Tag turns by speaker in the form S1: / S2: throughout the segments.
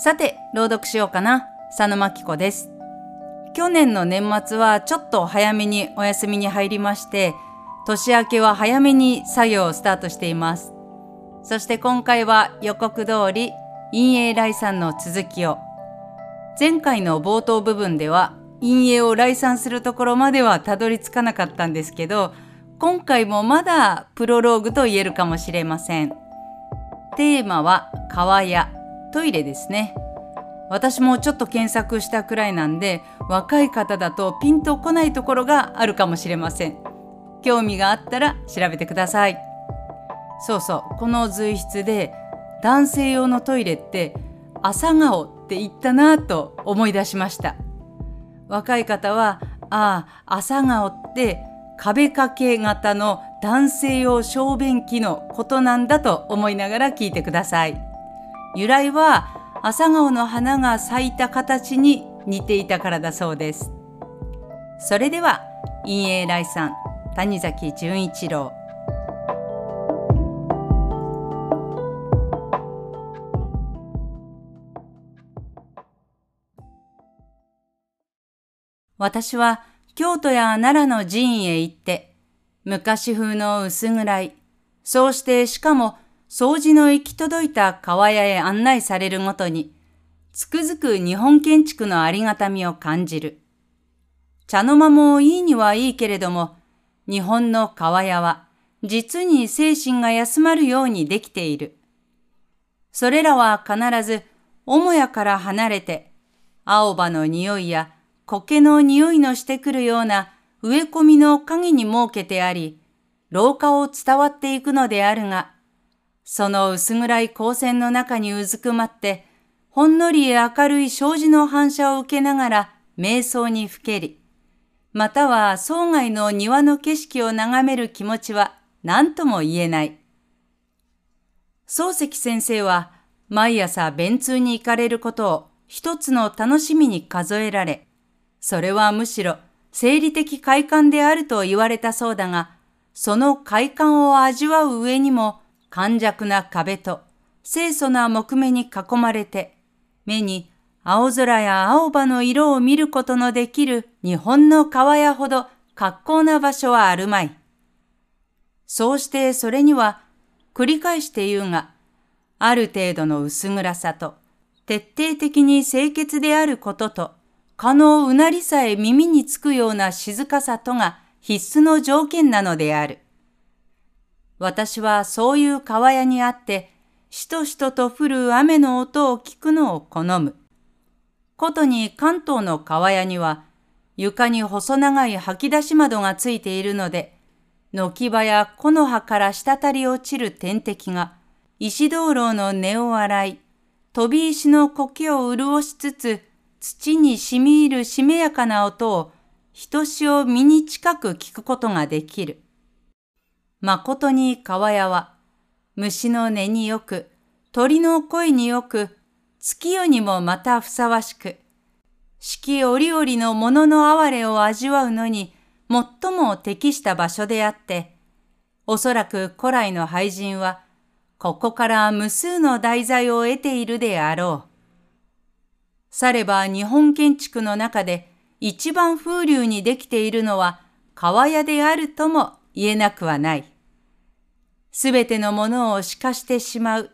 S1: さて、朗読しようかな。佐野真紀子です。去年の年末はちょっと早めにお休みに入りまして、年明けは早めに作業をスタートしています。そして今回は予告通り、陰影来産の続きを。前回の冒頭部分では、陰影を来産するところまではたどり着かなかったんですけど、今回もまだプロローグと言えるかもしれません。テーマは川やトイレですね。私もちょっと検索したくらいなんで若い方だとピンとこないところがあるかもしれません。興味があったら調べてください。そうそうこの随筆で男性用のトイレって朝顔って言ったなぁと思い出しました。若い方はああ朝顔って壁掛け型の男性用小便器のことなんだと思いながら聞いてください。由来は朝顔の花が咲いた形に似ていたからだそうです。それでは陰影来さん谷崎潤一郎私は京都や奈良の寺院へ行って、昔風の薄暗い、そうしてしかも掃除の行き届いた川屋へ案内されるごとに、つくづく日本建築のありがたみを感じる。茶の間もいいにはいいけれども、日本の川屋は実に精神が休まるようにできている。それらは必ず母屋から離れて、青葉の匂いや苔の匂いのしてくるような植え込みの影に設けてあり、廊下を伝わっていくのであるが、その薄暗い光線の中にうずくまって、ほんのり明るい障子の反射を受けながら瞑想にふけり、または郊外の庭の景色を眺める気持ちは何とも言えない。漱石先生は毎朝便通に行かれることを一つの楽しみに数えられ、それはむしろ生理的快感であると言われたそうだが、その快感を味わう上にも、寒弱な壁と清楚な木目に囲まれて、目に青空や青葉の色を見ることのできる日本の川屋ほど格好な場所はあるまい。そうしてそれには繰り返して言うが、ある程度の薄暗さと徹底的に清潔であることと蚊のうなりさえ耳につくような静かさとが必須の条件なのである。私はそういう川屋にあって、しとしとと降る雨の音を聞くのを好む。ことに関東の川屋には、床に細長い吐き出し窓がついているので、軒場や木の葉から滴り落ちる天敵が、石灯籠の根を洗い、飛び石の苔を潤しつつ、土に染み入るしめやかな音をひとしお身に近く聞くことができる。誠に川屋は、虫の音によく、鳥の声によく、月夜にもまたふさわしく、四季折々のものの哀れを味わうのに最も適した場所であって、おそらく古来の俳人は、ここから無数の題材を得ているであろう。されば日本建築の中で一番風流にできているのは川屋であるとも言えなくはない。すべてのものを鹿してしまう。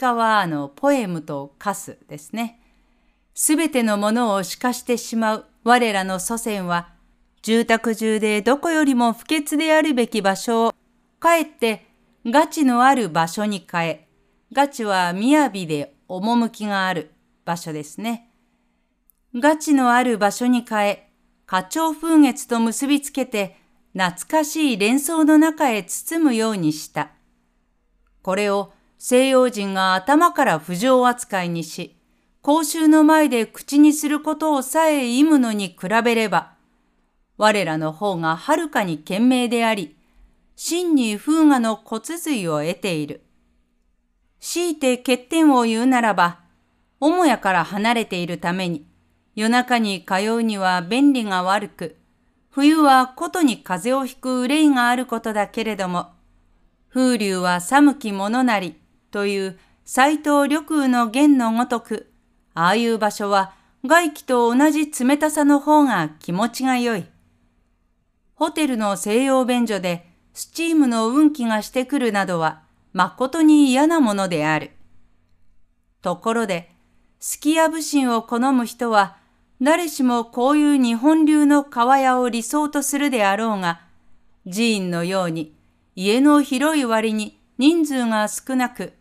S1: 鹿はあのポエムとカスですね。すべてのものを鹿してしまう我らの祖先は住宅中でどこよりも不潔であるべき場所をかえってガチのある場所に変え、ガチは雅で趣がある。場所ですね。ガチのある場所に変え、花鳥風月と結びつけて、懐かしい連想の中へ包むようにした。これを西洋人が頭から不浄扱いにし、公衆の前で口にすることをさえ意むのに比べれば、我らの方がはるかに賢明であり、真に風雅の骨髄を得ている。強いて欠点を言うならば、母屋から離れているために、夜中に通うには便利が悪く、冬はことに風邪をひく憂いがあることだけれども、風流は寒きものなりという斎藤緑雨の言のごとく、ああいう場所は外気と同じ冷たさの方が気持ちが良い。ホテルの西洋便所でスチームの運気がしてくるなどは誠に嫌なものである。ところで、すき家武神を好む人は誰しもこういう日本流の川屋を理想とするであろうが、寺院のように家の広い割に人数が少なく、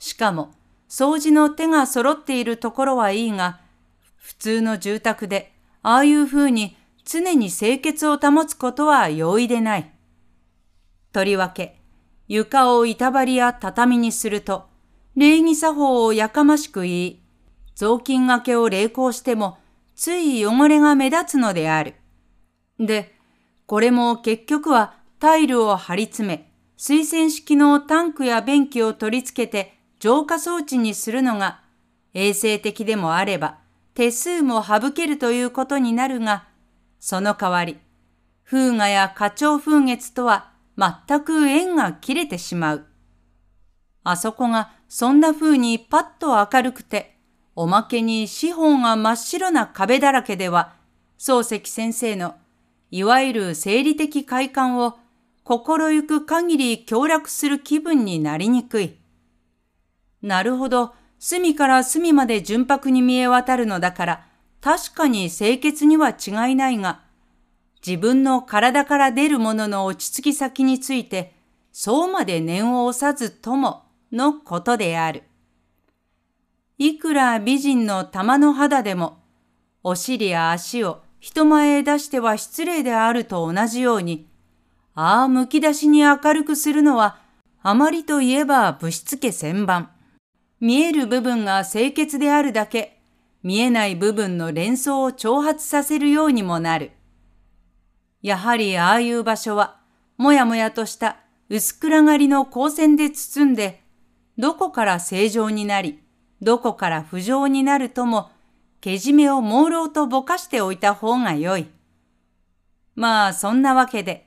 S1: しかも掃除の手が揃っているところはいいが、普通の住宅でああいうふうに常に清潔を保つことは容易でない。とりわけ、床を板張りや畳にすると、礼儀作法をやかましく言い、雑巾がけを励行しても、つい汚れが目立つのである。で、これも結局はタイルを張り詰め、水洗式のタンクや便器を取り付けて浄化装置にするのが衛生的でもあれば手数も省けるということになるが、その代わり、風雅や花鳥風月とは全く縁が切れてしまう。あそこがそんな風にパッと明るくて、おまけに四方が真っ白な壁だらけでは、漱石先生のいわゆる生理的快感を心ゆく限り強楽する気分になりにくい。なるほど、隅から隅まで純白に見え渡るのだから、確かに清潔には違いないが、自分の体から出るものの落ち着き先について、そうまで念を押さずとも、のことである。いくら美人の玉の肌でも、お尻や足を人前へ出しては失礼であると同じように、ああむき出しに明るくするのは、あまりといえばぶしつけ千番。見える部分が清潔であるだけ、見えない部分の連想を挑発させるようにもなる。やはりああいう場所は、もやもやとした薄暗がりの光線で包んで、どこから正常になり、どこから不浄になるとも、けじめを朦朧とぼかしておいた方がよい。まあ、そんなわけで、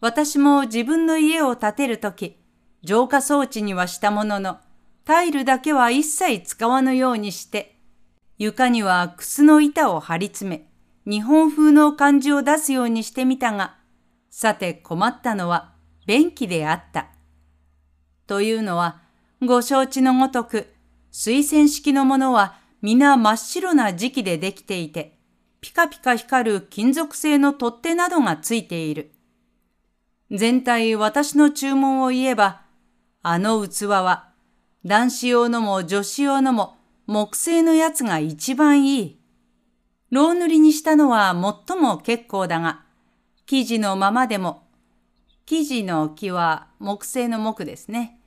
S1: 私も自分の家を建てるとき、浄化装置にはしたものの、タイルだけは一切使わぬようにして、床にはくすの板を張り詰め、日本風の感じを出すようにしてみたが、さて困ったのは便器であった。というのは、ご承知のごとく、水洗式のものは皆真っ白な磁器でできていて、ピカピカ光る金属製の取っ手などがついている。全体私の注文を言えば、あの器は男子用のも女子用のも木製のやつが一番いい。ロウ塗りにしたのは最も結構だが、生地のままでも、生地の木は木製の木ですね。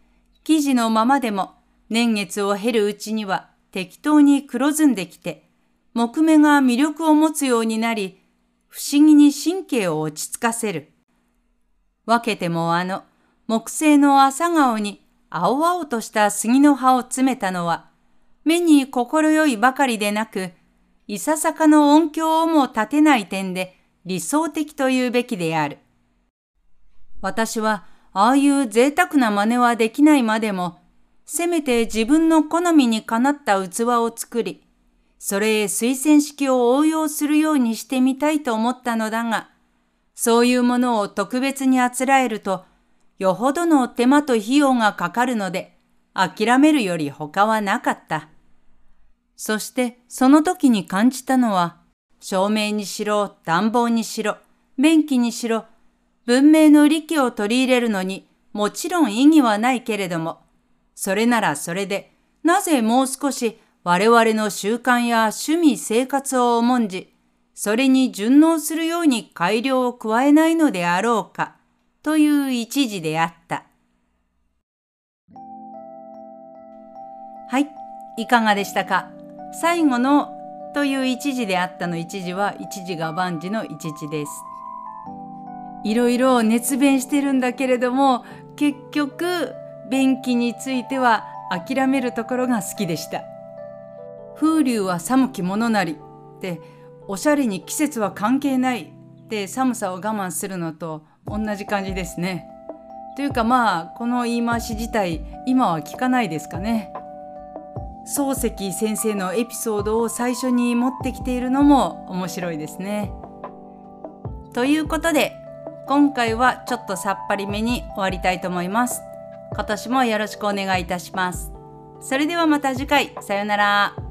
S1: 生地のままでも年月を経るうちには適当に黒ずんできて、木目が魅力を持つようになり、不思議に神経を落ち着かせる。分けてもあの木製の朝顔に青々とした杉の葉を詰めたのは、目に心よいばかりでなく、いささかの音響をも立てない点で理想的と言うべきである。私は、ああいう贅沢な真似はできないまでも、せめて自分の好みにかなった器を作り、それへ水洗式を応用するようにしてみたいと思ったのだが、そういうものを特別にあつらえると、よほどの手間と費用がかかるので、諦めるより他はなかった。そしてその時に感じたのは、照明にしろ、暖房にしろ、便器にしろ、文明の利器を取り入れるのにもちろん意義はないけれども、それならそれで、なぜもう少し我々の習慣や趣味生活を重んじ、それに順応するように改良を加えないのであろうか。という一時であった。はい、いかがでしたか？最後のという一時であったの一時は一時が万事の一時です。いろいろ熱弁してるんだけれども結局便器については諦めるところが好きでした。風流は寒きものなりっておしゃれに季節は関係ないって寒さを我慢するのと同じ感じですね。というかまあこの言い回し自体今は聞かないですかね。漱石先生のエピソードを最初に持ってきているのも面白いですね。ということで今回はちょっとさっぱりめに終わりたいと思います。今年もよろしくお願いいたします。それではまた次回、さようなら。